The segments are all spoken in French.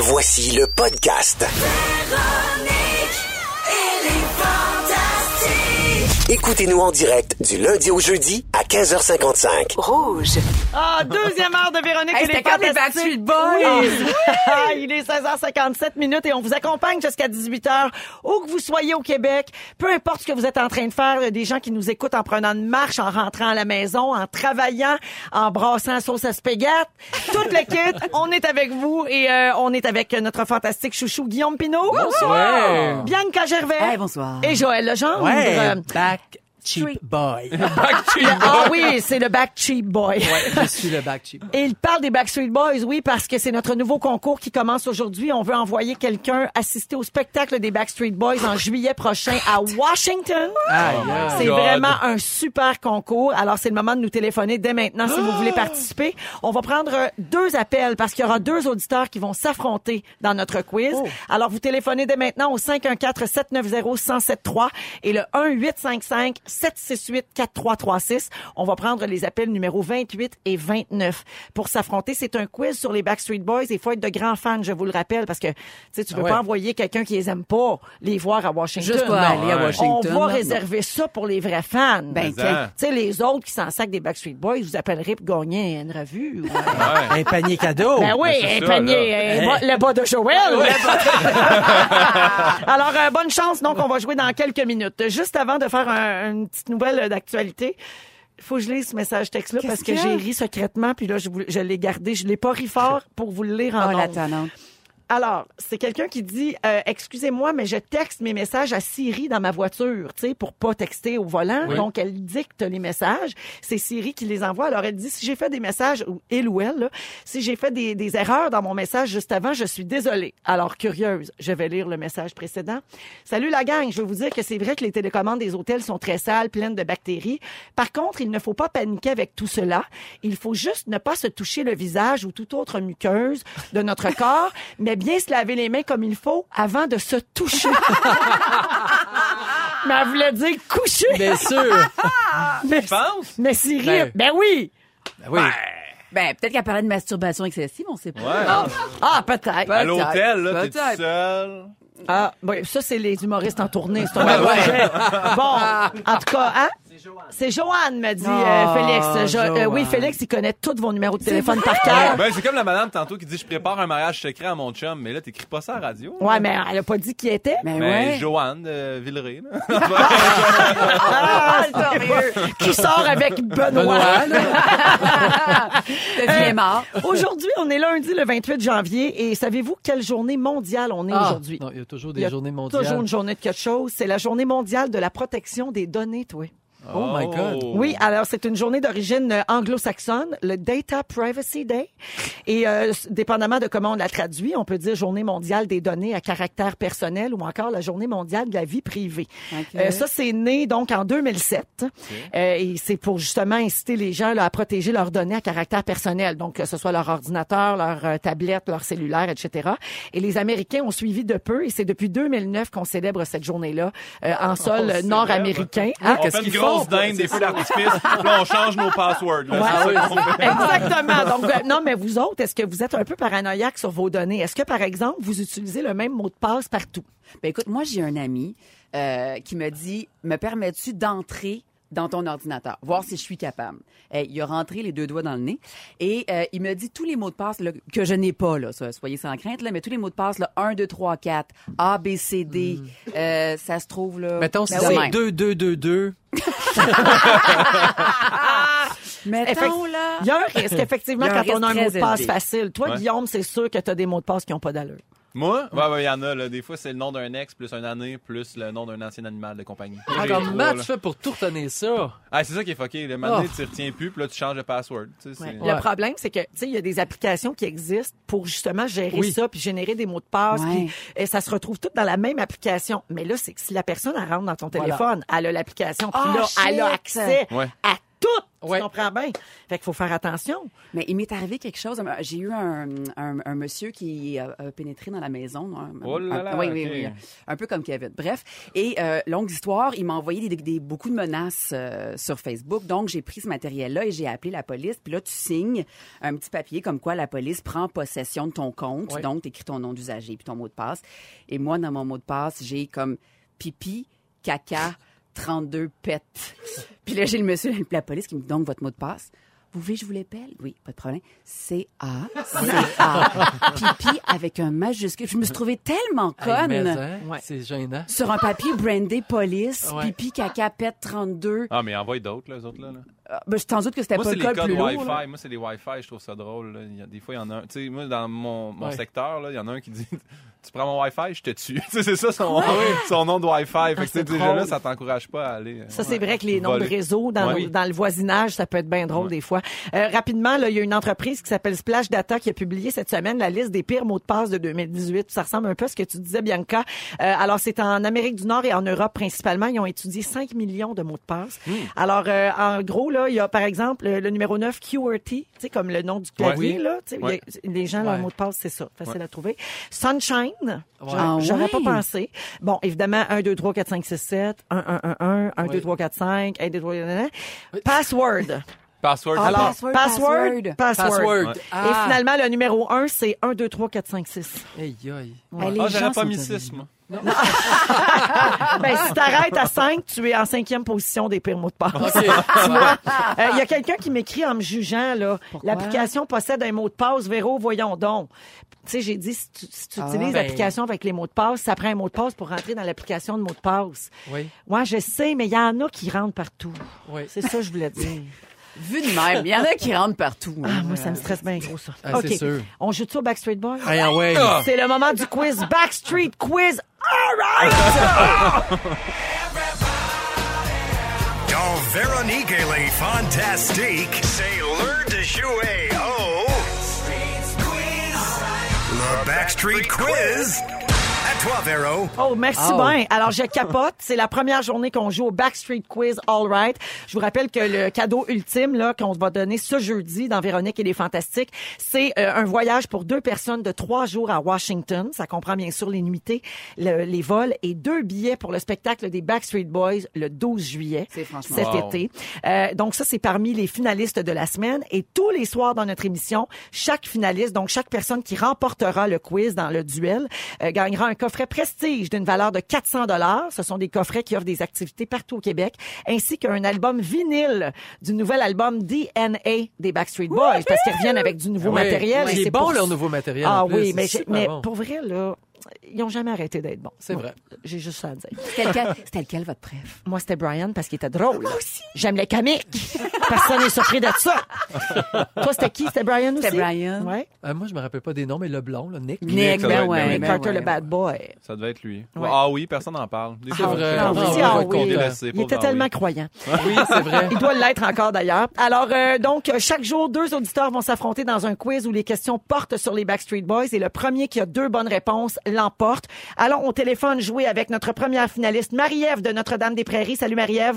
Voici le podcast. Écoutez-nous en direct du lundi au jeudi à 15h55. Rouge. Ah, deuxième heure de Véronique Hey, et les c'était comme les Fantastiques. Boys. Oui. Il est 16h57 minutes et on vous accompagne jusqu'à 18h. Où que vous soyez au Québec, peu importe ce que vous êtes en train de faire, il y a des gens qui nous écoutent en prenant une marche, en rentrant à la maison, en travaillant, en brassant la sauce à spaghetti. Toute l'équipe, on est avec vous et euh, on est avec notre fantastique chouchou Guillaume Pinot. Bonsoir. Bianca Gervais. Hey, bonsoir. Et Joël Legendre. Ouais, Euh, back cheap boy. Ah oui, c'est le Back Cheap Boy. Je suis le back cheap. Et il parle des Backstreet Boys, oui, parce que c'est notre nouveau concours qui commence aujourd'hui. On veut envoyer quelqu'un assister au spectacle des Backstreet Boys en juillet prochain à Washington. C'est vraiment un super concours. Alors, c'est le moment de nous téléphoner dès maintenant si vous voulez participer. On va prendre euh, deux appels parce qu'il y aura deux auditeurs qui vont s'affronter dans notre quiz. Alors, vous téléphonez dès maintenant au 514-790-1073 et le 1-855-768-4336. On va prendre les appels numéro 28 et 29 pour s'affronter. C'est un quiz sur les Backstreet Boys. Il faut être de grands fans, je vous le rappelle, parce que tu sais, tu peux ouais. pas envoyer quelqu'un qui les aime pas les voir à Washington. Juste pour aller à On Washington. va non, réserver ça pour les vrais fans. Ben, tu sais, les autres qui s'en sacent des Backstreet Boys, vous appellerez pour gagner une revue. ou- Un panier cadeau. Ben oui, c'est un ça, panier, le bas de Joël. Alors, euh, bonne chance. Donc, on va jouer dans quelques minutes. Juste avant de faire un- une petite nouvelle d'actualité, faut que je lise ce message texte-là parce que j'ai ri secrètement, puis là, je, je l'ai gardé. Je l'ai pas ri fort pour vous le lire en Oh. Alors, c'est quelqu'un qui dit euh, excusez-moi, mais je texte mes messages à Siri dans ma voiture, tu sais, pour pas texter au volant. Donc, elle dicte les messages. C'est Siri qui les envoie. Alors, elle dit si j'ai fait des messages, ou il ou elle, là, si j'ai fait des, des erreurs dans mon message juste avant, je suis désolée. Alors, curieuse, je vais lire le message précédent. Salut la gang, je veux vous dire que c'est vrai que les télécommandes des hôtels sont très sales, pleines de bactéries. Par contre, il ne faut pas paniquer avec tout cela. Il faut juste ne pas se toucher le visage ou toute autre muqueuse de notre corps, mais bien se laver les mains comme il faut avant de se toucher. mais elle voulait dire coucher. Bien sûr. mais, Tu penses? mais Siri, ben, Ben- oui. Ben oui. Ben, peut-être qu'elle parlait de masturbation excessive, on sait pas. Ouais. Ah, peut-être. À l'hôtel, là, t'es tout Peut-être. seul. Ah, oui, ça, c'est les humoristes en tournée. C'est un autre projet. Bon, en tout cas, hein? C'est Joanne, me dit euh, Ah, Félix. Jo- euh, oui. Félix, il connaît tous vos numéros de téléphone par cœur. Ben, c'est comme la madame tantôt qui dit Je prépare un mariage secret à mon chum, mais là, t'écris pas ça à la radio. Ouais, mais elle a pas dit qui était. Ouais. Joanne de Villeray. là. Ah, qui sort avec Benoît? Benoît, mort. Aujourd'hui, on est lundi le 28 janvier et savez-vous quelle journée mondiale on est Ah, aujourd'hui? Non, il y a toujours Il y des a journées mondiales. Toujours une journée de quelque chose. C'est la journée mondiale de la protection des données, toi. Oh my God. Oui, alors c'est une journée d'origine euh, anglo-saxonne, le Data Privacy Day. Et euh, dépendamment de comment on la traduit, on peut dire journée mondiale des données à caractère personnel ou encore la journée mondiale de la vie privée. Euh, ça, c'est né donc en 2007. Euh, et c'est pour justement inciter les gens là, à protéger leurs données à caractère personnel. Donc, que ce soit leur ordinateur, leur euh, tablette, leur cellulaire, etc. Et les Américains ont suivi de peu et c'est depuis 2009 qu'on célèbre cette journée-là euh, en sol nord-américain. Hein? on qu'est-ce fait une qu'ils grosse des feux d'artifice, puis là, on change nos passwords. là. Ouais. C'est ça qu'on fait. Exactement. Donc, euh, non, mais vous autres, est-ce que vous êtes un peu paranoïaque sur vos données? Est-ce que, par exemple, vous utilisez le même mot de passe partout? Ben, écoute, moi, j'ai un ami euh, qui me dit Me permets-tu d'entrer dans ton ordinateur, voir si je suis capable. Eh, il a rentré les deux doigts dans le nez et euh, il me dit tous les mots de passe là, que je n'ai pas, là, ça, soyez sans crainte, là, mais tous les mots de passe, là, 1, 2, 3, 4, A, B, C, D, euh, ça se trouve là. Mettons, si Ben c'est oui. 2, 2, 2, 2. Mettons, là. Il y a un risque, effectivement, quand on a un mot de passe élevé. facile. Toi, Ouais. Guillaume, c'est sûr que tu as des mots de passe qui n'ont pas d'allure. Moi, ouais, ouais, il y en a, là. Des fois, c'est le nom d'un ex, plus un année, plus le nom d'un ancien animal de compagnie. Les Comment tu fais pour tout retenir ça? Ah, c'est ça qui est fucké. Le moment donné, Oh. tu retiens plus, puis là, tu changes de password. Tu sais, Ouais. c'est- Le problème, c'est que, tu sais, il y a des applications qui existent pour justement gérer Oui. ça puis générer des mots de passe. Ouais. puis, et ça se retrouve tout dans la même application. Mais là, c'est que si la personne elle rentre dans ton téléphone, elle a l'application, puis Ah, là, elle a accès Ouais. à tout. Ouais. Tu comprends bien? Fait qu'il faut faire attention. Mais il m'est arrivé quelque chose. J'ai eu un, un, un monsieur qui a, pénétré dans la maison. Un- Oh là un- là, oui, oui, oui. Un peu comme Kevin. Bref. Et euh, longue histoire, il m'a envoyé des, des- beaucoup de menaces euh, sur Facebook. Donc, j'ai pris ce matériel-là et j'ai appelé la police. Puis là, tu signes un petit papier comme quoi la police prend possession de ton compte. Ouais. Donc, tu écris ton nom d'usager puis ton mot de passe. Et moi, dans mon mot de passe, j'ai comme pipi, caca, 32 pets. Puis là, j'ai le monsieur de la police qui me dit donc votre mot de passe. Vous voulez que je vous l'épelle? Oui, pas de problème. C-A, C-A, pipi avec un majuscule. Je me suis trouvée tellement Hey, mais, conne. hein, Ouais. C'est gênant. Sur un papier brandé police, Ouais. pipi, caca, pet 32. Ah, mais envoie d'autres, là, les autres, là. là. Euh, ben, je t'en doute que c'était Moi, pas le cas plus lourd. Moi, c'est les Wi-Fi, je trouve ça drôle. là. Il y a- des fois, il y en a un. Tu sais, moi, dans mon, mon Ouais. secteur, là, il y en a un qui dit Tu prends mon Wi-Fi, je te tue. C'est ça son, son nom de Wi-Fi. Fait que, sais, c'est déjà là, ça t'encourage pas à aller. euh, Ça, c'est vrai que les noms de voler. réseau dans, Ouais. dans le voisinage, ça peut être bien drôle des fois. Euh, rapidement, là, il y a une entreprise qui s'appelle Splash Data qui a publié cette semaine la liste des pires mots de passe de 2018. Ça ressemble un peu à ce que tu disais, Bianca. Euh, alors, c'est en Amérique du Nord et en Europe principalement. Ils ont étudié 5 millions de mots de passe. Hmm. Alors, euh, en gros, là, il y a par exemple le, le numéro 9, QWERTY, tu sais, comme le nom du clavier, oui. là. tu sais, Ouais. a- Les gens, leur Ouais. mot de passe, c'est ça. Facile à trouver. Sunshine. Ouais. J'aurais- Ah pas ouais? pensé. Bon, évidemment, 1, 2, 3, 4, 5, 6, 7, 1, 1, 1, 1, 1, 2, Oui. 3, 4, 5, 1, 2, 3, 4, Password. Password, c'est Alors, bon. Password, password, password. password. Password. Ouais. Et Ah. finalement, le numéro 1, c'est 1, 2, 3, 4, 5, 6. Aïe, aïe. Les Ah, j'aurais pas mis horribles. 6, moi. Ben, si t'arrêtes à 5, tu es en cinquième position des pires mots de passe. OK. Euh, Il y a quelqu'un qui m'écrit en me jugeant, là. L'application possède un mot de passe. Véro, voyons donc. Tu sais, j'ai dit, si tu, si tu Ah. utilises Ben. l'application avec les mots de passe, ça prend un mot de passe pour rentrer dans l'application de mots de passe. Oui, Ouais, je sais, mais il y en a qui rentrent partout. oui. C'est ça que je voulais dire. Vu de même, il y en a qui rentrent partout. Ah, hein. moi, ça me stresse bien gros, ça. Ah, c'est OK. sûr. On joue ça au Backstreet Boys? Ah ouais. C'est le moment du quiz Backstreet Quiz. All right! Dans Véronique et les Fantastiques, c'est l'heure de jouer au le Backstreet Quiz. À toi, Véro. Oh, merci Oh. bien. Alors, je capote. C'est la première journée qu'on joue au Backstreet Quiz All Right. Je vous rappelle que le cadeau ultime là qu'on va donner ce jeudi dans Véronique et les Fantastiques, c'est euh, un voyage pour deux personnes de trois jours à Washington. Ça comprend bien sûr les nuitées, le- les vols et deux billets pour le spectacle des Backstreet Boys le 12 juillet C'est franchement cet Wow. été. Euh, donc ça, c'est parmi les finalistes de la semaine. Et tous les soirs dans notre émission, chaque finaliste, donc chaque personne qui remportera le quiz dans le duel, euh, gagnera un coffret prestige d'une valeur de 400 dollars. Ce sont des coffrets qui offrent des activités partout au Québec, ainsi qu'un album vinyle du nouvel album DNA des Backstreet Boys, parce qu'ils reviennent avec du nouveau Oui. matériel. et C'est c'est bon, pour- leur nouveau matériel. Ah en plus. oui, mais, mais bon. pour vrai, là, ils ont jamais arrêté d'être bons. C'est vrai. J'ai juste ça à dire. C'était lequel, c'était lequel votre préf? Moi, c'était Brian parce qu'il était drôle. Moi aussi. J'aime les comiques. Personne n'est surpris de ça. Toi, c'était qui? C'était Brian aussi? C'était Brian. Ouais. Euh, moi, je me rappelle pas des noms, mais le blond, le Nick. Nick, doit ben être ouais. Nick Nick ben Carter, ouais. le bad boy. Ça devait être lui. Ouais. Ah oui, personne n'en parle. C'est vrai. Ah, Ah, ah, oui. Il était tellement croyant. Oui, c'est vrai. Il doit l'être encore d'ailleurs. Alors euh, donc chaque jour deux auditeurs vont s'affronter dans un quiz où les questions portent sur les Backstreet Boys et le premier qui a deux bonnes réponses l'emporte. Allons au téléphone jouer avec notre première finaliste Marie-Ève de Notre-Dame-des-Prairies. Salut Marie-Ève.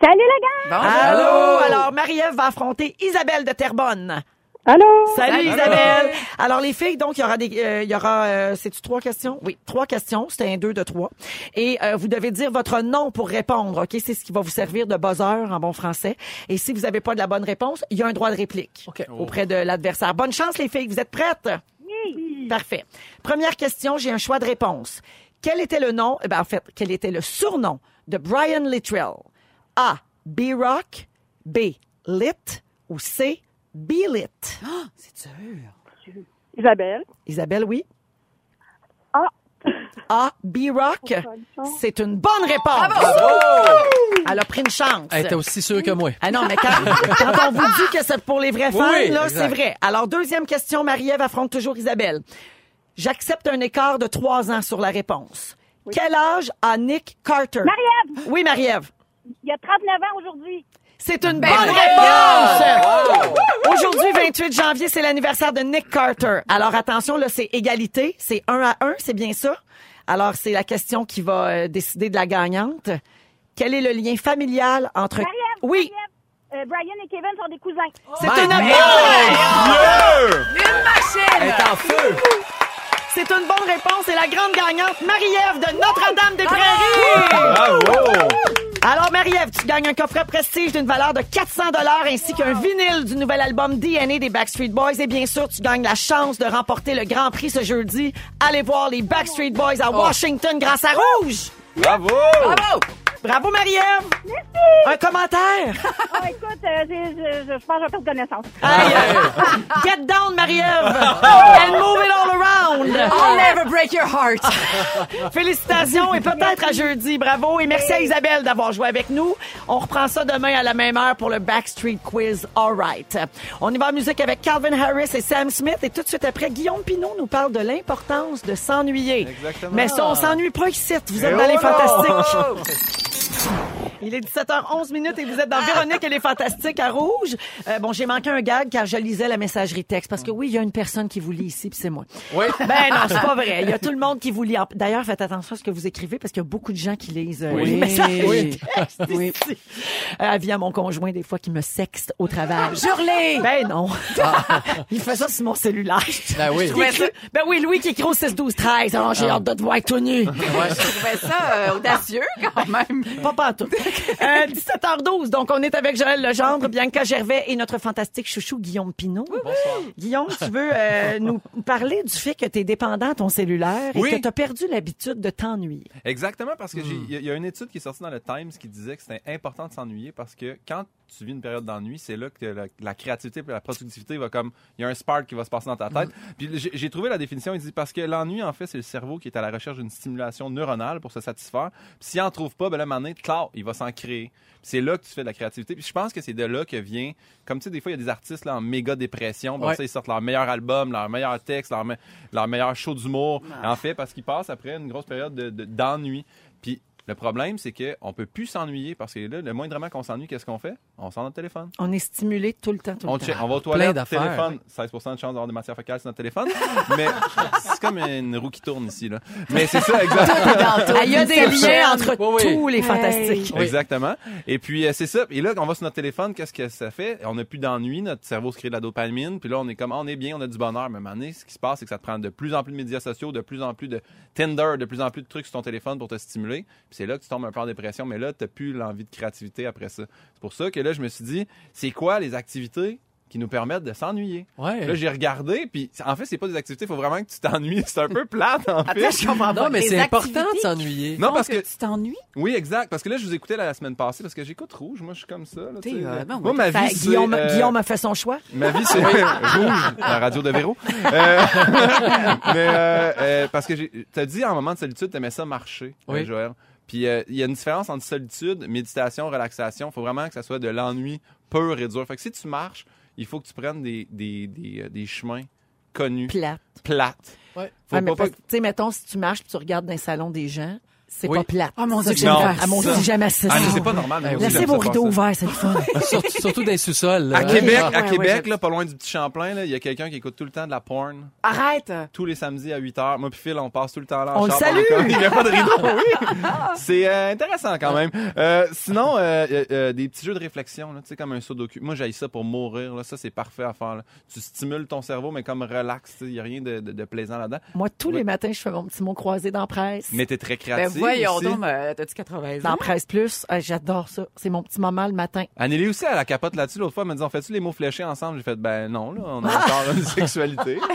Salut les gars! Bonjour. Allô? Alors Marie-Ève va affronter Isabelle de Terrebonne. Allô? Salut, Salut. Isabelle. Alors les filles, donc il y aura des, euh, il y aura, euh, c'est tu trois questions? Oui, trois questions. C'était un deux de trois. Et euh, vous devez dire votre nom pour répondre. Ok, c'est ce qui va vous servir de buzzer en bon français. Et si vous n'avez pas de la bonne réponse, il y a un droit de réplique OK. auprès de l'adversaire. Bonne chance les filles. Vous êtes prêtes? Oui. Parfait. Première question, j'ai un choix de réponse. Quel était le nom eh Ben en fait, quel était le surnom de Brian Littrell? A. B-Rock, B. Lit ou C. B-Lit? C'est dur. Isabelle. Isabelle, oui. Ah. A. B-Rock. C'est une bonne réponse. Elle a pris une chance. Elle était aussi sûre que moi. Ah non, mais quand, quand on vous dit que c'est pour les vrais fans, Oui, là, exact. c'est vrai. Alors, deuxième question, Marie-Ève affronte toujours Isabelle. J'accepte un écart de trois ans sur la réponse. Quel âge a Nick Carter? Marie-Ève, Oui, Marie-Ève. il y a 39 ans aujourd'hui. C'est une Ben bonne réponse! Aujourd'hui, 28 janvier, c'est l'anniversaire de Nick Carter. Alors, attention, là, c'est égalité. C'est un à un, c'est bien ça? Alors, c'est la question qui va euh, décider de la gagnante. Quel est le lien familial entre... Oui. Euh, Brian et Kevin sont des cousins. C'est une bonne Une machine! Elle est en feu! C'est une bonne réponse. C'est la grande gagnante, Marie-Ève de Notre-Dame des Prairies. Bravo! Alors, Marie-Ève, tu gagnes un coffret prestige d'une valeur de 400 ainsi qu'un vinyle du nouvel album DNA des Backstreet Boys. Et bien sûr, tu gagnes la chance de remporter le Grand Prix ce jeudi. Allez voir les Backstreet Boys à Washington grâce à Rouge. Bravo! Bravo! Bravo, Marie-Ève. Un commentaire. Ah, écoute, euh, j'ai- je, je, je pense que je vais perdre connaissance. Euh, Get down, Marie-Ève. And move it all around. I'll never break your heart! Félicitations et peut-être à jeudi. Bravo. Et merci à Isabelle d'avoir joué avec nous. On reprend ça demain à la même heure pour le Backstreet Quiz. All right. On y va en musique avec Calvin Harris et Sam Smith. Et tout de suite après, Guillaume Pinot nous parle de l'importance de s'ennuyer. Exactement. Mais ça, on s'ennuie pas ici. Vous êtes dans les oh fantastiques. Il est 17h11 minutes et vous êtes dans Véronique et les Fantastiques à Rouge. Euh, bon, j'ai manqué un gag car je lisais la messagerie texte parce que oui, il y a une personne qui vous lit ici puis c'est moi. Oui. Ben non, c'est pas vrai. Il y a tout le monde qui vous lit. D'ailleurs, faites attention à ce que vous écrivez parce qu'il y a beaucoup de gens qui lisent euh, Oui. les messages Oui. textes ici. Euh, via mon conjoint des fois qui me sexte au travail. Jurlé! Ben non. il fait ça sur mon cellulaire. Ben oui. Écrit- Ben oui, Louis qui écrit au 6 12 13. Alors, j'ai hâte de te voir tout nu. Je trouvais ça euh, audacieux quand même. Pas partout. Euh, 17h12. Donc, on est avec Joël Legendre, Bianca Gervais et notre fantastique chouchou Guillaume Pinot. Guillaume, tu veux euh, nous parler du fait que tu es dépendant à ton cellulaire Oui. et que tu as perdu l'habitude de t'ennuyer. Exactement, parce que j'ai- il y, a- il y a une étude qui est sortie dans le Times qui disait que c'était important de s'ennuyer parce que quand tu vis une période d'ennui, c'est là que la, la créativité et la productivité va comme il y a un spark qui va se passer dans ta tête. Puis j'ai- trouvé la définition, il dit parce que l'ennui en fait, c'est le cerveau qui est à la recherche d'une stimulation neuronale pour se satisfaire. Puis s'il en trouve pas, ben là maintenant, il va s'en créer. Puis c'est là que tu fais de la créativité. Puis je pense que c'est de là que vient comme tu sais des fois il y a des artistes là en méga dépression, bon Ouais. ça ils sortent leur meilleur album, leur meilleur texte, leur, me- leur meilleur show d'humour. En fait parce qu'ils passent après une grosse période de- de- d'ennui. Puis le problème, c'est qu'on peut plus s'ennuyer parce que là, le moindrement qu'on s'ennuie, qu'est-ce qu'on fait? On sort notre téléphone. On est stimulé tout le temps, tout On, le temps. check- on va aux toilettes, d'affaires. téléphone, 16% de chance d'avoir des matières fécales sur notre téléphone. Mais c'est comme une roue qui tourne ici, là. Mais c'est ça, exactement. Ah, Il y a des liens entre Oui, oui. tous les fantastiques. Exactement. Et puis, euh, c'est ça. Et là, on va sur notre téléphone, qu'est-ce que ça fait? On n'a plus d'ennui, notre cerveau se crée de la dopamine. Puis là, on est comme, ah, on est bien, on a du bonheur. Mais à un moment donné, ce qui se passe, c'est que ça te prend de plus en plus de médias sociaux, de plus en plus de Tinder, de plus en plus de trucs sur ton téléphone pour te stimuler. Puis c'est là que tu tombes un peu en dépression. Mais là, tu plus l'envie de créativité après ça. C'est pour ça que là, je me suis dit, c'est quoi les activités qui nous permettent de s'ennuyer? Ouais. Là, j'ai regardé, puis en fait, c'est pas des activités, il faut vraiment que tu t'ennuies. C'est un peu plate, en fait. Attends, je comprends pas. Non, mais c'est important de s'ennuyer. Non, parce que tu t'ennuies? oui, exact. Parce que là, je vous écoutais la, la semaine passée parce que j'écoute rouge. Moi, je suis comme ça. Là, tu euh, non, Moi, oui. ma Fait, vie, c'est, Guillaume, euh, Guillaume a fait son choix. Ma vie, c'est rouge, la radio de Véro. Euh, mais euh, euh, parce que j'ai- t'as dit en moment de solitude, t'aimais ça marcher, Oui. euh, Joël. Puis euh, il y a une différence entre solitude, méditation, relaxation. Il faut vraiment que ça soit de l'ennui pur et dur. Fait que si tu marches, il faut que tu prennes des, des, des, euh, des chemins connus, Plate. plates. Ouais. Faut pas- parce que, tu sais, mettons, si tu marches puis tu regardes dans les salons des gens, c'est Oui. pas plate. Oh, mon Dieu, j'aime faire. Ah, mon ça. Dieu, j'aime assez Ah, ça. c'est pas normal. Ben Laissez vos rideaux ouverts, c'est le fun. Surtout, surtout dans les sous-sols. À Québec, Ouais, à ouais, Québec ouais, là, pas loin du petit Champlain, là, il y a quelqu'un qui écoute tout le temps de la porn. Arrête! tous les samedis à 8 h. Moi puis Phil, on passe tout le temps là. en On le salue! Il n'y a pas de rideau, oui. C'est euh, intéressant quand même. Euh, sinon, euh, des petits jeux de réflexion, là, tu sais, comme un sudoku. Moi, j'ai ça pour mourir. Là. Ça, c'est parfait à faire. là. Tu stimules ton cerveau, mais comme relax. Il n'y a rien de, de- de plaisant là-dedans. Moi, tous les matins, je fais mon petit mot croisé dans presse. Mais t'es très Ben créatif. Voyons aussi. donc, euh, t'as-tu 80 Dans ans? Presse Plus, euh, j'adore ça. C'est mon petit moment le matin. Anneli aussi, elle a capote là-dessus. L'autre fois, elle m'a dit, on fait-tu les mots fléchés ensemble? J'ai fait, ben non, là, on a encore une sexualité.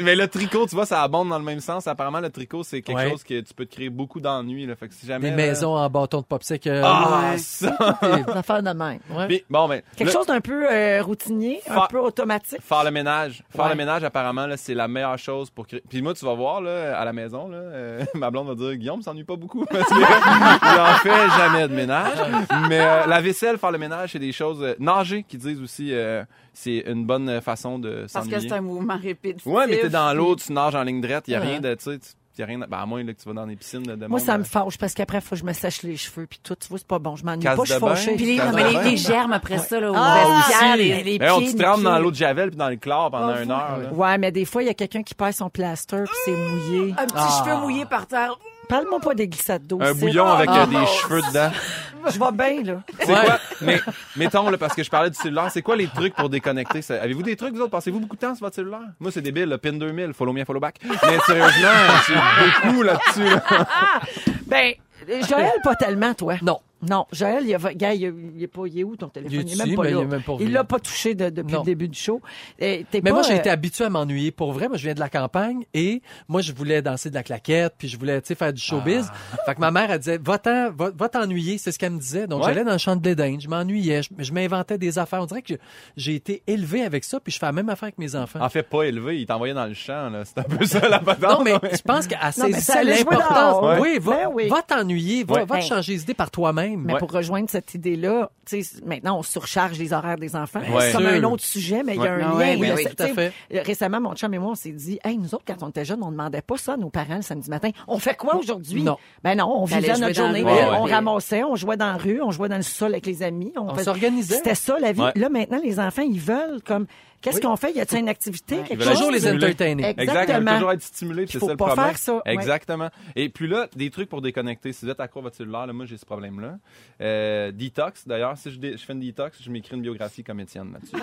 Mais le tricot, tu vois, ça abonde dans le même sens. Apparemment, le tricot, c'est quelque Ouais. chose que tu peux te créer beaucoup d'ennuis. là. Fait que si jamais. Des là- maisons en bâton de popsicle. Ah, Ouais. ça! Des affaires de même. Ouais. Puis, bon, ben. Quelque chose d'un peu euh, routinier, un peu automatique. Faire le ménage. Faire Ouais. le ménage, apparemment, là, c'est la meilleure chose pour créer. Puis moi, tu vas voir, là, à la maison, là, euh, ma blonde va dire, Guillaume s'ennuie pas beaucoup. Parce qu'il en fait jamais de ménage. Mais euh, la vaisselle, faire le ménage, c'est des choses. euh, nager, qui disent aussi, c'est une bonne façon de Parce que s'ennuyer. c'est un mouvement répétitif. Ouais, mais t'es dans l'eau, tu nages en ligne droite, il y a rien de, tu sais, tu- y a rien de- ben, à moins là, que tu vas dans des piscines là, de Moi, ça euh, me fâche parce qu'après, il faut que je me sèche les cheveux puis tout. Tu vois, c'est pas bon. Je m'ennuie pas, je suis de bain. fâchée. Puis les, non, mais les, les germes après ça, là, au Ah, vestiaire, aussi. les, les Ben, on, pieds, tu te les trempes dans l'eau de javel puis dans le chlore pendant une heure. là. Ouais, mais des fois, il y a quelqu'un qui perd son plaster puis c'est mouillé. Un petit Ah. cheveu mouillé par terre. Parle-moi pas des glissades d'eau. Un bouillon avec euh, Ah, des cheveux dedans. Je vais bien, là. C'est quoi? Mais, mettons, là, parce que je parlais du cellulaire, c'est quoi les trucs pour déconnecter? ça? Avez-vous des trucs, vous autres? Passez-vous beaucoup de temps sur votre cellulaire? Moi, c'est débile, le PIN 2000, follow me, follow back. Mais sérieusement, c'est beaucoup là-dessus, là. Ben, Joël, pas tellement, toi. Non. Non, Joël, il, a, gars, il, a- il est pas, il est où ton téléphone? Il est est même pas là. il est même pas il revenu. l'a pas touché de- depuis Non. le début du show. Mais pas, moi, j'ai euh, été habitué à m'ennuyer. Pour vrai, moi, je viens de la campagne et moi, je voulais danser de la claquette, puis je voulais, tu sais, faire du showbiz. Fait que ma mère, elle disait, va-t'en, va, va t'ennuyer, c'est ce qu'elle me disait. Donc, Ouais. j'allais dans le champ de blé d'Inde, je m'ennuyais, je, je m'inventais des affaires. On dirait que j'ai été élevé avec ça, puis je fais la même affaire avec mes enfants. En fait, pas élevé, il t'envoyait dans le champ, là. C'est un peu ça, la patente. non, mais je pense qu'elle saisissait l'importance. Oui, va, Ben oui. va t'ennuyer, va, Ouais. va te changer les idées par toi-même. Mais Ouais. pour rejoindre cette idée-là, tu sais, maintenant, on surcharge les horaires des enfants. Ouais. C'est comme Sûr. un autre sujet, mais il y a un Ah lien. oui, tu tout à sais, fait. Récemment, mon chum et moi, on s'est dit, hey, nous autres, quand on était jeunes, on demandait pas ça à nos parents le samedi matin. On fait quoi aujourd'hui? Non. Ben non, on vivait notre journée. on ramassait, on jouait dans la rue, on jouait dans le sol avec les amis. On, On faisait- s'organisait. C'était ça, la vie. Ouais. Là, maintenant, les enfants, ils veulent comme, qu'est-ce Oui. qu'on fait? Y a-t-il une activité? Ouais. quelque veulent Toujours chose? les entertainer. Exact, ils veulent Exactement. toujours être c'est ça le pas problème. faire ça, ouais. Exactement. Et puis là, des trucs pour déconnecter. Si vous êtes accro à votre cellulaire, là, moi j'ai ce problème-là. Euh, detox, d'ailleurs, si je, dé- je fais une detox, je m'écris une biographie comme Étienne là-dessus.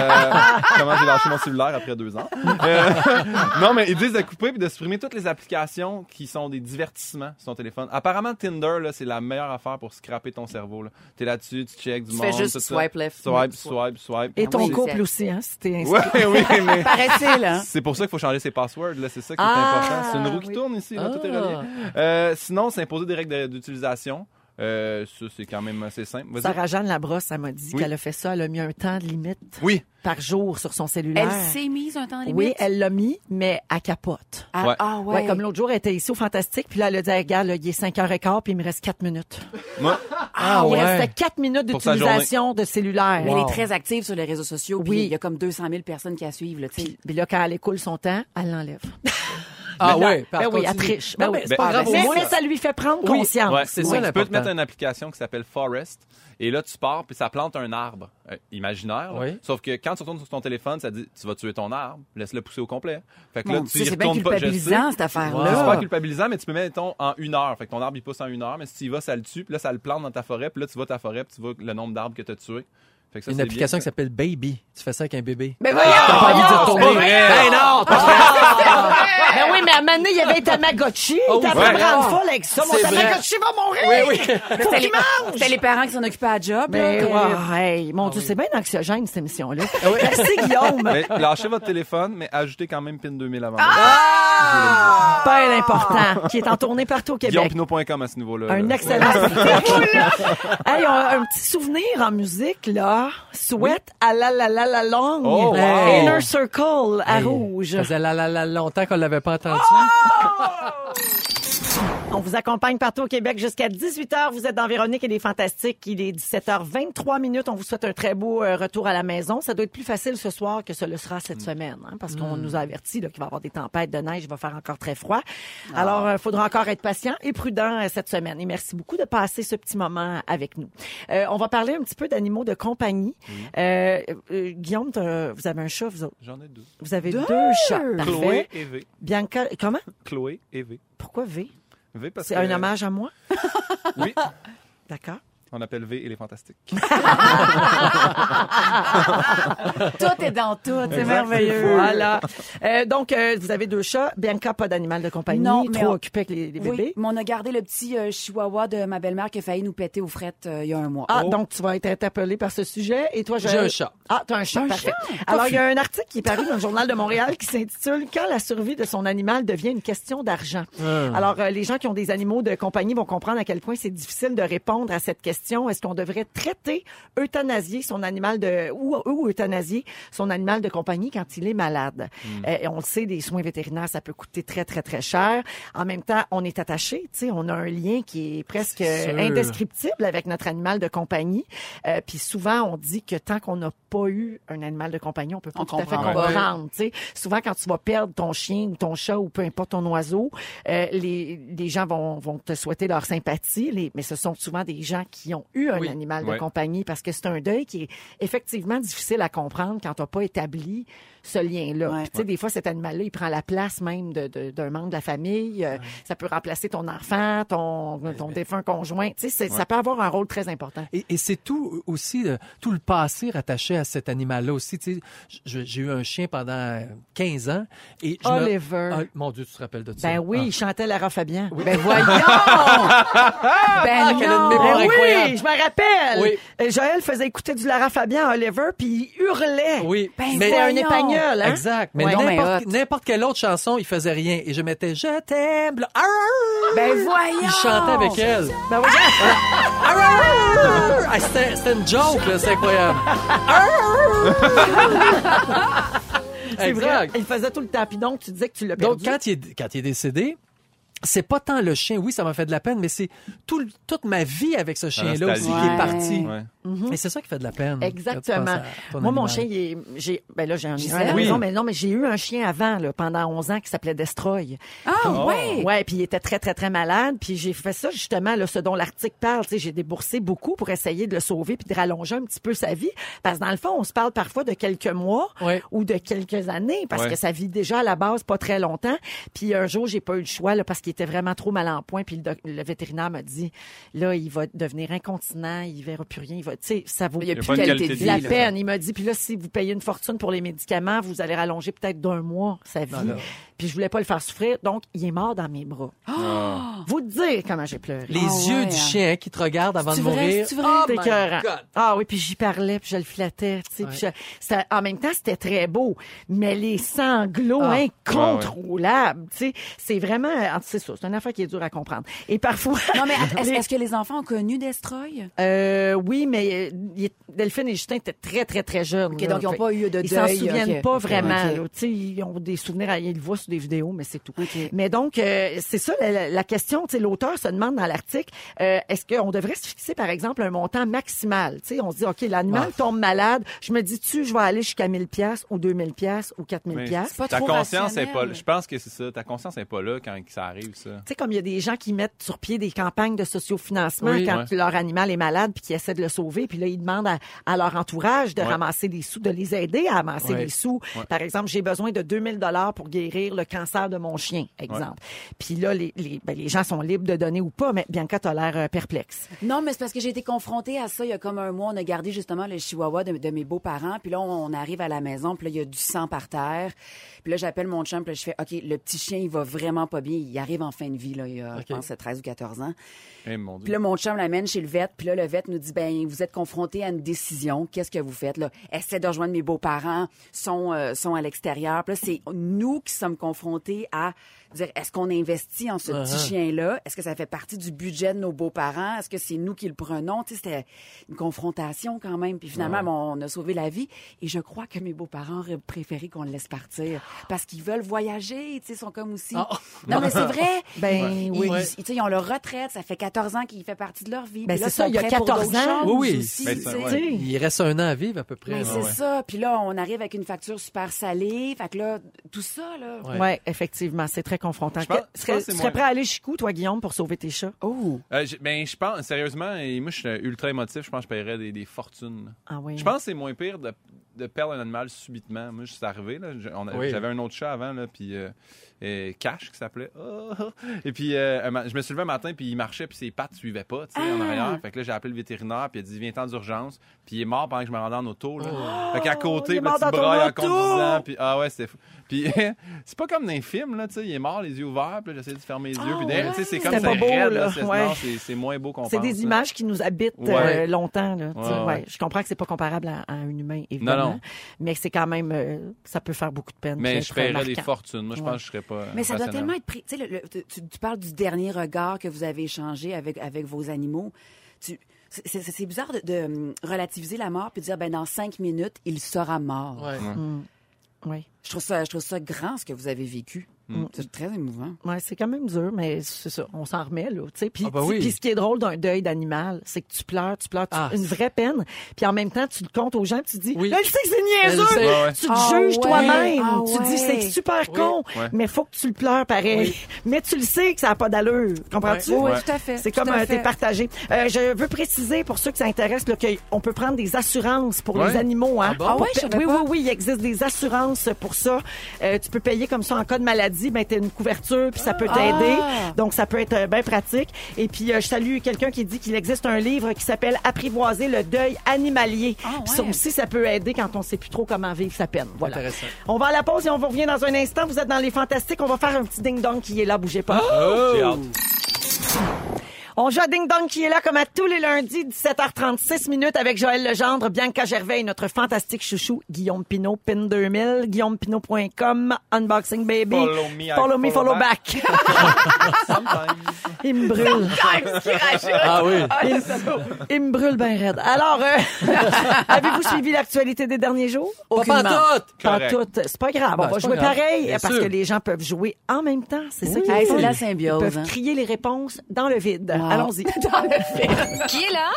Euh, comment j'ai lâché mon cellulaire après deux ans. Euh, non, mais ils disent de couper puis de supprimer toutes les applications qui sont des divertissements sur ton téléphone. Apparemment, Tinder, là, c'est la meilleure affaire pour scraper ton cerveau. Là. T'es là-dessus, tu checks du Tu monde. fais juste tout ça. swipe left. Swipe, swipe, swipe. Et ton Oui. couple aussi, hein, si t'es inscrit. Ouais, oui, mais... Paraît-il, hein? C'est pour ça qu'il faut changer ses passwords, là. C'est ça qui est Ah, important. C'est une roue qui oui. tourne ici, là. Tout est Ah. relié. Euh, sinon, c'est imposer des règles de- d'utilisation. Euh, ça, c'est quand même assez simple. Sarah-Jeanne Labrosse, elle m'a dit Oui. qu'elle a fait ça. Elle a mis un temps de limite Oui. par jour sur son cellulaire. Elle s'est mise un temps limite. Oui, elle l'a mis, mais à capote. Ah, Ouais. ah ouais. Ouais. comme l'autre jour, elle était ici au Fantastique, puis là, elle a dit, regarde, là, il est 5h15, puis il me reste 4 minutes. Moi, Ah il ouais. restait 4 minutes d'utilisation de cellulaire. Mais elle Wow. est très active sur les réseaux sociaux. Puis Oui. il y a comme 200 000 personnes qui la suivent. Là, tu sais. Puis, puis là, quand elle écoule son temps, elle l'enlève. Ah ouais, Ben par oui, elle triche. Ben mais oui. c'est pas Ben, grave mais, mais ça lui fait prendre Oui. conscience. ouais, c'est oui. ça Tu peux te mettre une application qui s'appelle Forest. Et là, tu pars, puis ça plante un arbre euh, imaginaire. là. Oui. Sauf que quand tu retournes sur ton téléphone, ça dit tu vas tuer ton arbre, laisse-le pousser au complet. Fait que là, Mon tu y c'est bien pas. culpabilisant, cette C'est affaire-là. super culpabilisant, mais tu peux mettre mettons, en une heure. Fait que ton arbre, il pousse en une heure, mais si tu y vas, ça le tue, puis là, ça le plante dans ta forêt, puis là, tu vois ta forêt, puis tu vois le nombre d'arbres que tu as tués. Fait que ça, Une c'est application bien. qui s'appelle Baby. Tu fais ça avec un bébé. Mais voyons! T'as pas envie de c'est retourner. pas. Ben non, c'est pas vrai. Ben oui, mais à un donné, il y avait un Tamagotchi. Oh, T'as ouais. pas rendre folle avec ça. Mon. Tamagotchi va mourir. Oui, oui. Mais C'était les, c'était les parents qui s'en occupaient à job. Mais là, ouais, que- hey, mon Dieu, c'est bien anxiogène, cette émission-là. Merci, Guillaume. Mais lâchez votre téléphone, mais ajoutez quand même PIN 2000 avant. Bien important, qui est en tournée partout au Québec. GuillaumePinot.com à ce niveau-là. Un là. excellent hey, on a un petit souvenir en musique, là. Sweat à la la la la longue. Oh, wow. Inner Circle à Hey, rouge. Ça faisait la, la, la, longtemps qu'on l'avait pas entendu. 진@ On vous accompagne partout au Québec jusqu'à 18h. Vous êtes dans Véronique et les Fantastiques. Il est 17h23 minutes. On vous souhaite un très beau euh, retour à la maison. Ça doit être plus facile ce soir que ce le sera cette semaine, hein, parce qu'on nous a averti là, qu'il va y avoir des tempêtes de neige, il va faire encore très froid. Alors, il faudra encore être patient et prudent euh, cette semaine. Et merci beaucoup de passer ce petit moment avec nous. Euh, on va parler un petit peu d'animaux de compagnie. Euh, euh, Guillaume, vous avez un chat, vous autres? J'en ai deux. Vous avez deux, chats. Parfait. Chloé et V. Bianca, comment? Chloé et V. Pourquoi V? C'est que... un hommage à moi? Oui. D'accord. On appelle V et les fantastiques. Tout est dans tout. C'est merveilleux. Voilà. Euh, donc, euh, vous avez deux chats. Bianca, pas d'animal de compagnie. Non, mais trop on- occupé avec les, les Oui, bébés. mais on a gardé le petit euh, chihuahua de ma belle-mère qui a failli nous péter aux frettes euh, il y a un mois. Ah, donc tu vas être interpellé par ce sujet. Et toi, J'ai un chat. Ah, t'as un chat, Un parfait. chat? Alors, il y a un article qui est paru dans le Journal de Montréal qui s'intitule « Quand la survie de son animal devient une question d'argent Alors, euh, les gens qui ont des animaux de compagnie vont comprendre à quel point c'est difficile de répondre à cette question. Est-ce qu'on devrait traiter, euthanasier son animal de... ou, ou euthanasier son animal de compagnie quand il est malade? Euh, et on le sait, des soins vétérinaires, ça peut coûter très, très, très cher. En même temps, on est attaché, tu sais, on a un lien qui est presque indescriptible avec notre animal de compagnie. Euh, Puis souvent, on dit que tant qu'on n'a pas eu un animal de compagnie, on peut pas On tout à fait comprendre. tu sais. Souvent, quand tu vas perdre ton chien ou ton chat ou peu importe ton oiseau, euh, les, les gens vont, vont te souhaiter leur sympathie, les, mais ce sont souvent des gens qui qui ont eu un Oui. animal de Ouais. compagnie parce que c'est un deuil qui est effectivement difficile à comprendre quand tu n'as pas établi ce lien-là. Ouais. Tu sais, des fois, cet animal-là, il prend la place même de- de- d'un membre de la famille. Euh, Ça peut remplacer ton enfant, ton, ton défunt conjoint. Tu sais, ça peut avoir un rôle très important. Et, et c'est tout aussi, euh, tout le passé rattaché à cet animal-là aussi. Tu sais, j'ai eu un chien pendant 15 ans. Et je me- Oliver. Ah, mon Dieu, tu te rappelles de ça? Ben oui, Ah. il chantait Lara Fabian. Ben voyons! ben quelle a une non! mémoire Ben incroyable. Oui, je me rappelle. Oui. Euh, Joël faisait écouter du Lara Fabian à Oliver, puis il hurlait. Oui, Ben mais C'était un épagnol, hein? Exact. Mais Ouais. N'importe quelle autre chanson, il faisait rien. Et je mettais Je t'aime. Ben voyons! Il chantait avec elle. Ben oui. Ah, C'était c'était une joke, là, c'est incroyable. C'est vrai, il faisait tout le temps. Puis donc, tu disais que tu l'as Donc, perdu. quand il, est, quand il est décédé, c'est pas tant le chien. Oui, ça m'a fait de la peine, mais c'est tout, toute ma vie avec ce chien-là aussi qui est parti. Ouais. Et c'est ça qui fait de la peine. Exactement. Moi, mon chien, il est, j'ai, ben là, j'ai un la Oui. maison, mais non, mais j'ai eu un chien avant, là, pendant 11 ans, qui s'appelait Destroy. Ah, ouais! Ouais, puis il était très, très, très malade. Puis j'ai fait ça, justement, là, ce dont l'article parle. Tu sais, j'ai déboursé beaucoup pour essayer de le sauver puis de rallonger un petit peu sa vie. Parce que dans le fond, on se parle parfois de quelques mois Ouais. ou de quelques années parce Ouais. que ça vit déjà à la base pas très longtemps. Puis un jour, j'ai pas eu le choix, là, parce qu'il était vraiment trop mal en point. Puis le, doc- le vétérinaire m'a dit, là, il va devenir incontinent, il verra plus rien. Il va, ça vaut plus qualité la peine. Il m'a dit, puis là, si vous payez une fortune pour les médicaments, vous allez rallonger peut-être d'un mois sa vie. Puis je voulais pas le faire souffrir, donc il est mort dans mes bras. Vous dire comment j'ai pleuré. Les Ah yeux ouais, du hein. chien qui te regarde avant de mourir. c'est vrai? Oh. Ah oui, puis j'y parlais, puis je le flattais, en même temps, c'était très beau, mais les sanglots Ah. incontrôlables, tu sais, c'est vraiment, ah, c'est ça, c'est une affaire qui est dure à comprendre. Et parfois, Non, mais est-ce que les enfants ont connu Destroy? euh, oui, mais euh, il est- Delphine et Justin étaient très, très, très jeunes. Là. donc ils n'ont pas eu de Ils s'en deuil, souviennent pas vraiment. Ok. là. Tu sais, ils ont des souvenirs, à- ils le voient sur des vidéos, mais c'est tout. Mais donc, euh, c'est ça la, la- question. Tu sais, l'auteur se demande dans l'article, euh, est-ce qu'on devrait se fixer, par exemple, un montant maximal? Tu sais, on se dit, OK, l'animal Ah. tombe malade. Je me dis-tu, je vais aller jusqu'à 1000 pièces ou 2000 pièces ou 4000 Mais pièces? ta conscience est pas là. Je pense que c'est ça. Ta conscience est pas là quand ça arrive, ça. Tu sais, comme il y a des gens qui mettent sur pied des campagnes de sociofinancement Oui. quand Ouais. leur animal est malade puis qu'ils essaient de le sauver, puis là, ils demandent à, à leur entourage de Ouais. ramasser des sous, de les aider à ramasser Ouais. des sous. Par exemple, j'ai besoin de 2000 dollars pour guérir le cancer de mon chien, exemple. Puis là, les, les, ben, les gens sont libres de donner ou pas, mais Bianca, t'as l'air euh, perplexe. Non, mais c'est parce que j'ai été confrontée à ça il y a comme un mois. On a gardé justement le chihuahua de, de mes beaux-parents. Puis là, on arrive à la maison, puis là, il y a du sang par terre. Puis là, j'appelle mon chum, puis là, je fais, OK, le petit chien, il va vraiment pas bien. Il arrive en fin de vie, là, il y a, je pense, 13 ou 14 ans. Eh, mon Dieu. Puis là, mon chum l'amène chez le vet. Puis là, le vet nous dit, ben, vous êtes confronté à une décision. Qu'est-ce que vous faites, là? Essaie de rejoindre mes beaux-parents, sont, euh, sont à l'extérieur. C'est nous qui sommes confrontés à dire, est-ce qu'on investit en ce petit chien-là? Est-ce que ça fait partie du budget de nos beaux-parents? Est-ce que c'est nous qui le prenons? Tu sais, c'était une confrontation quand même. Puis finalement, bon, on a sauvé la vie. Et je crois que mes beaux-parents auraient préféré qu'on le laisse partir. Parce qu'ils veulent voyager, tu sais, ils sont comme aussi. Ah. Non, mais c'est vrai. Ben Ils- oui. ils- tu sais, ils ont leur retraite, ça fait 14 ans qu'il fait partie de leur vie. Ben, c'est ça, il y a sont prêts pour 14 d'autres ans. Oui, oui. aussi, Ben, ça. Il reste un an à vivre à peu près. Là. c'est ouais. ça. Puis là, on arrive avec une facture super salée. Fait que là, tout ça, là. Ouais. Ouais, effectivement, c'est très confrontant. Je pense- Que- je serais- pense que tu serais moins- prêt à aller jusqu'où, toi, Guillaume, pour sauver tes chats? Oh! Euh, j- ben, je pense, sérieusement, et moi, je suis ultra émotif. Je pense que je paierais des, des fortunes. Ah oui. Je pense que c'est moins pire de, de perdre un animal subitement. Moi, je suis arrivé, là. je- on a- Oui. J'avais un autre chat avant, là, puis euh, euh, Cash, qui s'appelait. Ah! Et puis, euh, je me suis levé un matin, puis il marchait, puis ses pattes suivaient pas, tu sais, en arrière. Fait que là, j'ai appelé le vétérinaire, puis il a dit, viens-t'en d'urgence. Puis il est mort pendant que je me rendais en auto, là. Fait qu'à côté, là, tu brailles en conduisant, puis ah ouais, c'était fou. Puis c'est pas comme dans les films, là, tu sais, il est mort, les yeux ouverts, puis là, j'essayais de fermer les yeux, puis derrière, tu sais, c'est comme ça. C'est c'est- c'est moins beau qu'on pense. C'est des là. images qui nous habitent euh, longtemps. Là, tu sais. Ouais, Ouais, ouais. Je comprends que c'est pas comparable à, à un humain, évidemment. Non, non. Mais c'est quand même, euh, ça peut faire beaucoup de peine. Mais je paierais des fortunes. Moi, je Ouais. pense que je serais pas. Mais ça doit tellement être pris. Tu sais, le- le- tu, tu parles du dernier regard que vous avez échangé avec, avec vos animaux. Tu, c'est- bizarre de, de, hum, relativiser la mort puis de dire, ben dans cinq minutes, il sera mort. Ouais. Oui. Je trouve ça, je trouve ça grand ce que vous avez vécu. Mm. C'est très émouvant. Ouais, c'est quand même dur, mais c'est ça, on s'en remet là, tu sais. Puis, Ah bah oui. puis ce qui est drôle d'un deuil d'animal, c'est que tu pleures, tu pleures, tu- Ah, une vraie peine. Puis en même temps, tu le comptes aux gens, puis tu dis, Oui. là, je sais que c'est niaiseux. Ouais. Tu te Ah juges ouais, toi-même. ah tu ouais. dis, c'est super con, Ouais. mais faut que tu le pleures pareil. Mais tu le sais que ça n'a pas d'allure. Comprends-tu? Oui, Ouais. tout à fait. C'est comme fait. t'es partagé. Euh, je veux préciser pour ceux que ça intéresse là, qu'on peut prendre des assurances pour Ouais. les animaux. Hein, Ah bon? Pour Ah savais oui, oui, oui, il existe des assurances pour ça. Euh, tu peux payer comme ça en cas de maladie, ben t'as une couverture puis ça peut t'aider. Ah. Donc ça peut être euh, bien pratique. Et puis euh, je salue quelqu'un qui dit qu'il existe un livre qui s'appelle Apprivoiser le deuil animalier. Ah, Puis Ça aussi ça peut aider quand on sait plus trop comment vivre sa peine. Voilà. Intéressant. On va à la pause et on vous revient dans un instant. Vous êtes dans les fantastiques. On va faire un petit ding dong qui est là, bougez pas. J'ai hâte. On joue à Ding Dong qui est là comme à tous les lundis, 17h36 minutes avec Joël Legendre, Bianca Gervais et notre fantastique chouchou Guillaume Pinot, PIN 2000, guillaumepinot.com, Unboxing Baby. Follow me, follow, me, follow follow back. Sometimes. Il me brûle. Ah oui. Il, il me brûle bien raide. Alors, euh, avez-vous suivi l'actualité des derniers jours? Pas pantoute. Pas toutes. C'est pas grave. Ben, On va c'est jouer grave. pareil Bien parce sûr. que les gens peuvent jouer en même temps. C'est ça qui est Hey, c'est la Ils symbiose. peuvent hein. crier les réponses dans le vide. Allons-y. Qui est là?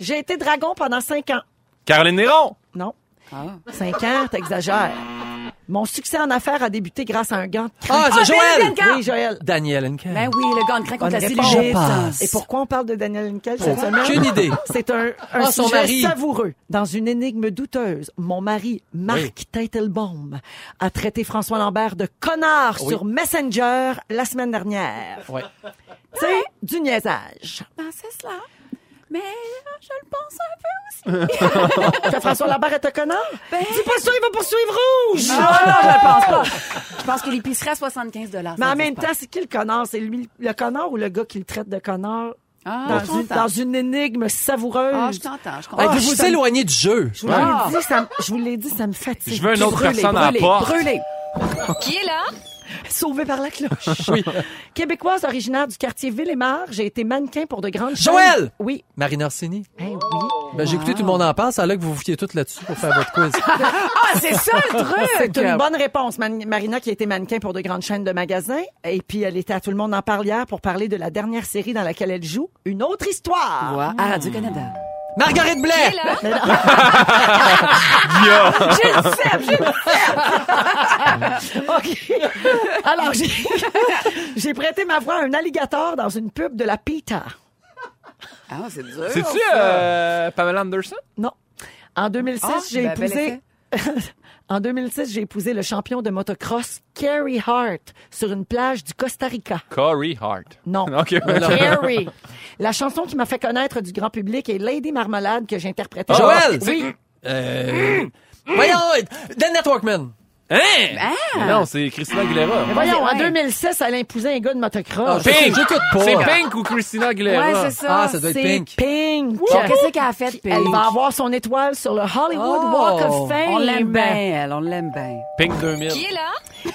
J'ai été dragon pendant cinq ans. Caroline Néron. Non. Ah. Cinq ans, t'exagères. Mon succès en affaires a débuté grâce à un gant de Ah, c'est Joël. Oui, Joël. Daniel Henkel. Ben oui, le gant de crin contre la cellulite. Et pourquoi on parle de Daniel Henkel cette semaine? Aucune idée. C'est un, un Ah, son sujet mari. savoureux. Dans une énigme douteuse, mon mari, Marc Teitelbaum, a traité François Lambert de connard Oui. sur Messenger la semaine dernière. Ouais. Tu sais, du niaisage. Ben, c'est cela. Mais euh, je le pense un peu aussi. Que François Lambert est un connard? Ben- Dis pas ça, il va poursuivre Rouge! Non, non, je le pense pas. Je pense que l'épicerie à 75 Mais en même temps, c'est qui le connard? C'est lui le connard ou le gars qui le traite de connard? Ah, dans, une, dans une énigme savoureuse? Ah, je t'entends, je comprends. vous je vous éloignez du jeu. Je vous l'ai Ah. dit, ça, me- je vous l'ai dit, ça me fatigue. Je veux une autre Brûlé, personne à la porte. brûlé. Qui est là? Sauvé par la cloche. Québécoise originaire du quartier Ville-et-Mar, j'ai été mannequin pour de grandes Joël! chaînes. Oui. Marina Orsini. Eh oui. Ben, j'ai écouté tout le monde en parle. C'est là que vous vous fiez toutes là-dessus pour faire votre quiz. Ah, c'est ça le truc! C'est une bonne réponse. Man- Marina qui a été mannequin pour de grandes chaînes de magasins. Et puis, elle était à Tout le monde en parle hier pour parler de la dernière série dans laquelle elle joue. Une autre histoire. Ouais, à Radio-Canada. Marguerite Blais. là? J'ai le seum, j'ai le. OK. Alors, j'ai, j'ai prêté ma voix à un alligator dans une pub de la PETA. Ah, c'est dur. C'est-tu euh, Pamela Anderson? Non. En 2006, Ah, j'ai ben, bel épousé. en 2006, j'ai épousé le champion de motocross Kerry Hart sur une plage du Costa Rica. Corey Hart. Non. OK. Kerry. La chanson qui m'a fait connaître du grand public est Lady Marmalade que j'interprétais. Joël! Oui. Euh, Voyons, Dan Networkman. Hein? Mais Non, c'est Christina Aguilera. Mais voyons, en Ouais. 2006, elle a épousé un gars de Ah, motocross. je- Pink! J'écoute pas. C'est Pink ou Christina Aguilera? Ouais, c'est ça. Ah, ça doit être C'est Pink. Pink. Qu'est-ce qu'elle a fait, Pink? Elle va avoir son étoile sur le Hollywood Oh. Walk of Fame. On l'aime bien, elle, on l'aime bien. Pink 2000. Qui est là?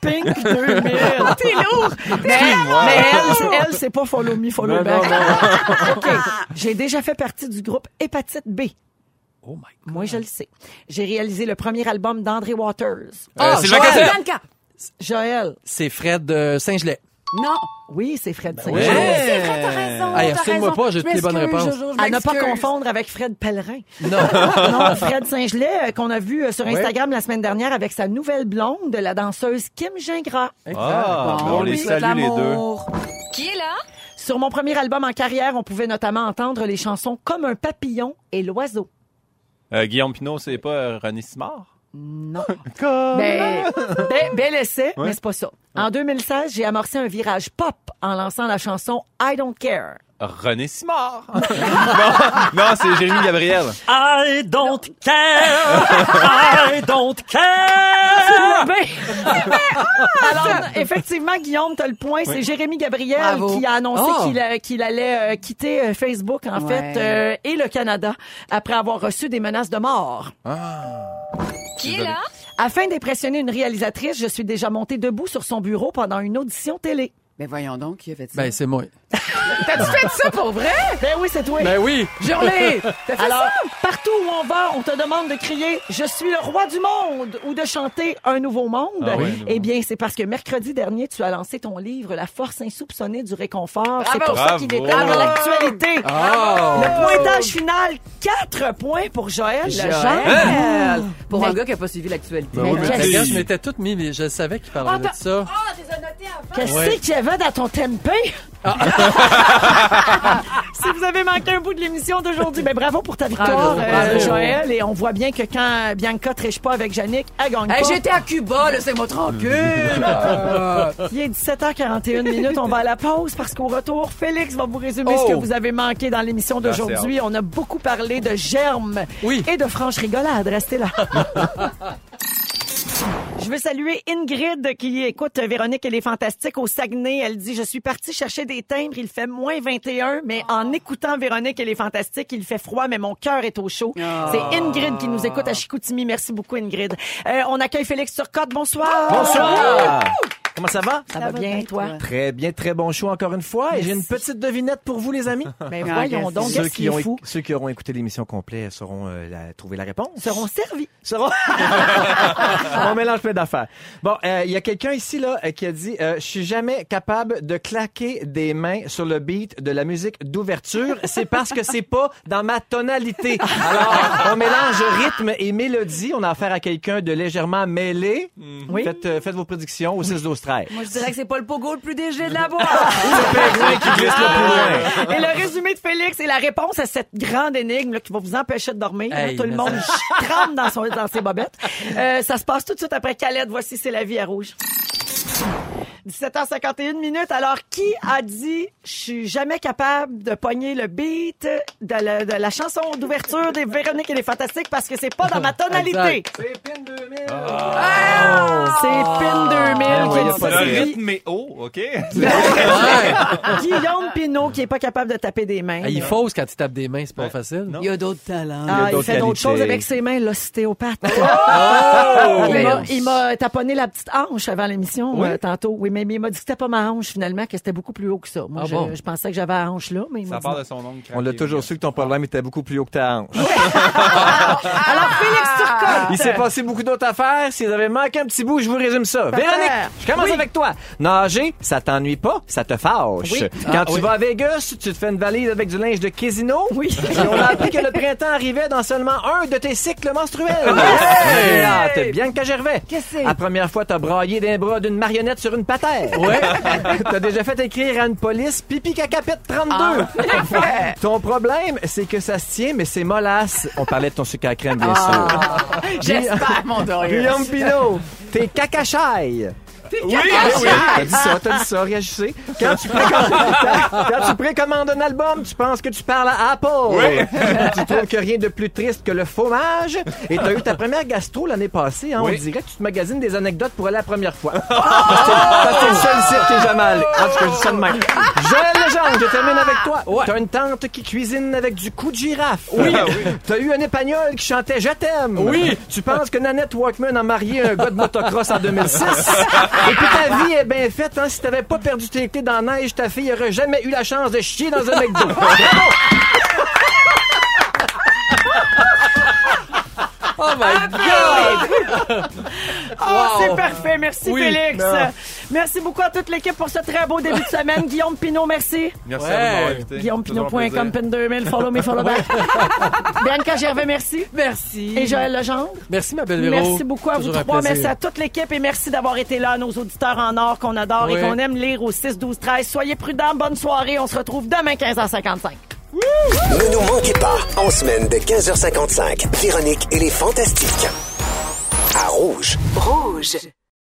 Pink 2000. T'es lourd. Mais, mais elle, elle c'est pas follow me, follow back. OK. J'ai déjà fait partie du groupe Hépatite B. Oh my God. Moi, je le sais. J'ai réalisé le premier album d'André Waters. Ah, Sylvain Joël! Cassel. Bianca! Joël. C'est Fred de Saint-Gelais. Non. Oui, c'est Fred. Ben ouais. C'est vrai, t'as raison. Hey, t'as raison. pas, j'ai Je toutes les bonnes m'excuse, réponses. Jojo, je À ne pas m'excuse. confondre avec Fred Pellerin. Non. non, Fred Saint-Gelais, euh, qu'on a vu euh, sur. Instagram la semaine dernière avec sa nouvelle blonde, la danseuse Kim Gingras. Ah, Bon, ben, on les oui, salue les deux. l'amour. Qui est là? Sur mon premier album en carrière, on pouvait notamment entendre les chansons Comme un papillon et L'oiseau. Euh, Guillaume Pinot, c'est pas euh, René Simard? Non. Ben, ben- bel essai, Ouais. mais c'est pas ça. En 2016, j'ai amorcé un virage pop en lançant la chanson I Don't Care. René Simard. non, non c'est Jérémy Gabriel. I don't care. I don't care. Alors, effectivement, Guillaume, t'as le point. C'est Jérémy Gabriel Bravo. qui a annoncé Oh. qu'il a- qu'il allait euh, quitter euh, Facebook, en Ouais. fait, euh, et le Canada après avoir reçu des menaces de mort. Qui est là? Afin d'impressionner une réalisatrice, je suis déjà montée debout sur son bureau pendant une audition télé. Ben voyons donc, qui a fait ça? Ben, c'est moi. T'as-tu fait ça pour vrai? Ben oui, c'est toi. Ben oui. Journée! T'as fait Alors, ça? partout où on va, on te demande de crier « Je suis le roi du monde » ou de chanter « Un nouveau monde Ah oui, Eh bien, c'est parce que mercredi dernier, tu as lancé ton livre « La force insoupçonnée du réconfort ». C'est Bravo. pour ça qu'il est Bravo. dans l'actualité. Oh. Le pointage final, 4 points pour Joël! Legendre. Pour Mais- un gars qui a pas suivi l'actualité. Oui, mais Regarde, je m'étais tout mis, mais je savais qu'il parlerait de ça. Qu'est-ce Ouais. qu'il y avait dans ton tempeh? si vous avez manqué un bout de l'émission d'aujourd'hui, ben bravo pour ta victoire, Bravo, euh, bravo. Joël. Et on voit bien que quand Bianca triche pas avec Yannick, elle gagne Hey, pas. j'étais à Cuba, laissez-moi tranquille! Il est 17h41 minutes. On va à la pause parce qu'au retour, Félix va vous résumer Oh. ce que vous avez manqué dans l'émission d'aujourd'hui. On a beaucoup parlé de germes Oui. et de franche rigolade. Restez là. Je veux saluer Ingrid qui écoute Véronique, elle est fantastique au Saguenay. Elle dit, je suis partie chercher des timbres, il fait moins 21, mais en écoutant Véronique, elle est fantastique, il fait froid, mais mon cœur est au chaud. C'est Ingrid qui nous écoute à Chicoutimi. Merci beaucoup, Ingrid. Euh, on accueille Félix Turcotte. Bonsoir. Bonsoir! Comment ça va? Ça, va bien, toi? Très bien, très bon show encore une fois. Et j'ai une petite devinette pour vous, les amis. Ben voyons donc, ceux, qu'est-ce qui qui ont, est fou? ceux qui auront écouté l'émission complète sauront euh, la- trouver la réponse. Seront servis. Seront... On mélange plein d'affaires. Bon, euh, il y a quelqu'un ici là euh, qui a dit euh, Je suis jamais capable de claquer des mains sur le beat de la musique d'ouverture. C'est parce que c'est pas dans ma tonalité. Alors, on mélange rythme et mélodie. On a affaire à quelqu'un de légèrement mêlé. Oui. Faites, euh, faites vos prédictions au 6 12 13 Moi, je dirais que c'est pas le pogo le plus léger de la boîte. Le pingouin qui glisse le plus loin. Et le résumé de Félix est la réponse à cette grande énigme là, qui va vous empêcher de dormir. Hey, Tout le monde tremble dans, son, dans ses bobettes. Euh, ça se passe tout de suite après Calette. Voici, c'est la vie à rouge. 17h51 minutes. Alors, qui a dit « Je suis jamais capable de pogner le beat de la, de la chanson d'ouverture des Véronique et les Fantastiques parce que c'est pas dans ma tonalité. C'est Pin 2000. C'est Pin 2000 Ah, qui a dit ça. Le C'est rythme est haut, OK? Guillaume Pinot qui est pas capable de taper des mains. Ah, il fausse quand il tape des mains, c'est pas facile. Non. Il y a d'autres talents. Ah, il d'autres fait d'autres qualités. choses avec ses mains, l'ostéopathe. Oh! il m'a- il m'a taponné la petite hanche avant l'émission Oui? euh, tantôt. Oui, mais, mais il m'a dit que c'était pas ma hanche finalement, que c'était beaucoup plus haut que ça. Moi, Ah je, bon? je pensais que j'avais la hanche là, mais il m'a Ça part de son ongle On l'a toujours su que ton problème était beaucoup plus haut que ta hanche. Alors, Félix Turcotte! Il s'est passé beaucoup d'autres affaires. Si vous avez manqué un petit bout, je vous résume ça. Véronique, je commence Oui. avec toi. Nager, ça t'ennuie pas, ça te fâche. Oui. Quand Ah, tu oui. vas à Vegas, tu te fais une valise avec du linge de casino. Oui. Et on a appris que le printemps arrivait dans seulement un de tes cycles menstruels. Hey! Hâte, Bianca Gervais. Qu'est-ce que c'est? La première fois, t'as braillé d'un bras d'une marionnette sur une Ouais. t'as déjà fait écrire à une police pipi cacapette 32. Ton problème, c'est que ça se tient, mais c'est mollasse. On parlait de ton sucre à crème, bien sûr. J'espère, mon Dorian. Guillaume Pinot, t'es cacachaille. Oui, oui, t'as dit ça, t'as dit ça, réagissez. Quand tu, précommandes, quand tu précommandes un album, tu penses que tu parles à Apple. tu trouves que rien de plus triste que le fromage. Et t'as eu ta première gastro l'année passée, hein, Oui. on dirait que tu te magasines des anecdotes pour aller la première fois. Parce que parce que c'est le seul site qui est jamais allé. En tout cas, je dis ça de même. Joël Je termine avec toi. T'as une tante qui cuisine avec du cou de girafe. Oui. T'as eu un épagnol qui chantait Je t'aime. Oui. Tu penses que Nanette Walkman a marié un gars de motocross en 2006. Et puis ta vie est bien faite, hein. Si t'avais pas perdu tes clés dans la neige, ta fille aurait jamais eu la chance de chier dans un McDo. Oh my God! Oh, c'est parfait. Merci, Oui. Félix. Non. Merci beaucoup à toute l'équipe pour ce très beau début de semaine. Guillaume Pinot, merci. Merci Ouais. à vous de m'avoir invité. GuillaumePinot.com, plaisir. pin 2000, follow me, follow back. Bianca Gervais, merci. Merci. Et Joël Legendre. Merci, ma belle Véro. Merci beaucoup à vous Toujours trois. Merci à toute l'équipe et merci d'avoir été là, nos auditeurs en or qu'on adore Oui. et qu'on aime lire au 6, 12, 13. Soyez prudents. Bonne soirée. On se retrouve demain 15h55. Ne nous manquez pas, en semaine de 15h55, Véronique et les Fantastiques. À Rouge. Rouge.